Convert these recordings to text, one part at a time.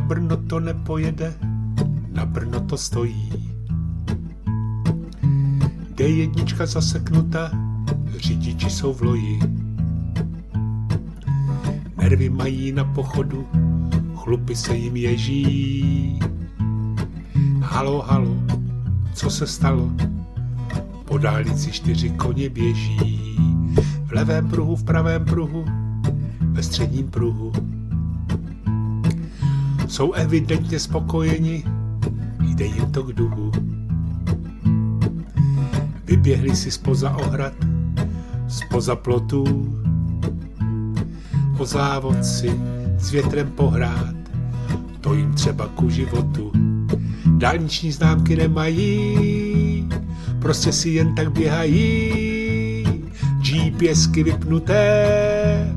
Brno to nepojede, na Brno to stojí. D1 zaseknuta, řidiči jsou v loji. Nervy mají na pochodu, chlupy se jim ježí. Halo, halo, co se stalo? Po dálnici čtyři koně běží. V levém pruhu, v pravém pruhu, ve středním pruhu. Jsou evidentně spokojeni, jde jim to k duhu. Vyběhli si spoza ohrad, spoza plotů, o závod si s větrem pohrát, to jim třeba ku životu. Dálniční známky nemají, prostě si jen tak běhají, GPSky vypnuté,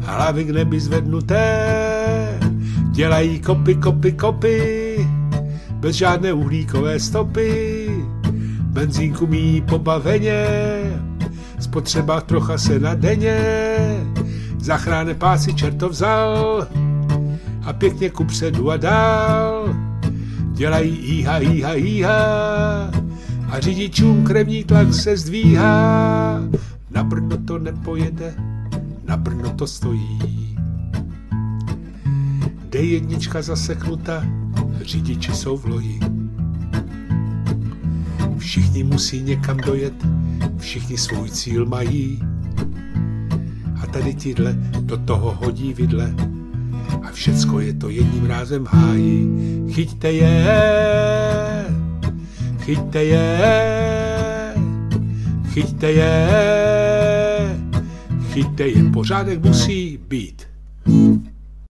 hlavy k nebi zvednuté, dělají kopy, kopy, kopy, bez žádné uhlíkové stopy, benzínku mí pobaveně, spotřeba trocha se na denně, zachráne pásy čerto vzal a pěkně kupředu a dál. Dělají íha, íha, íha a řidičům krevní tlak se zdvíhá. Na Brno to nepojede, na Brno to stojí. D1 zaseknuta, řidiči jsou v loji. Všichni musí někam dojet, všichni svůj cíl mají. A tady tíhle do toho hodí vidle a všecko je to jedním rázem hájí. Chyťte je, chyťte je, chyťte je, chyťte je, pořádek musí být.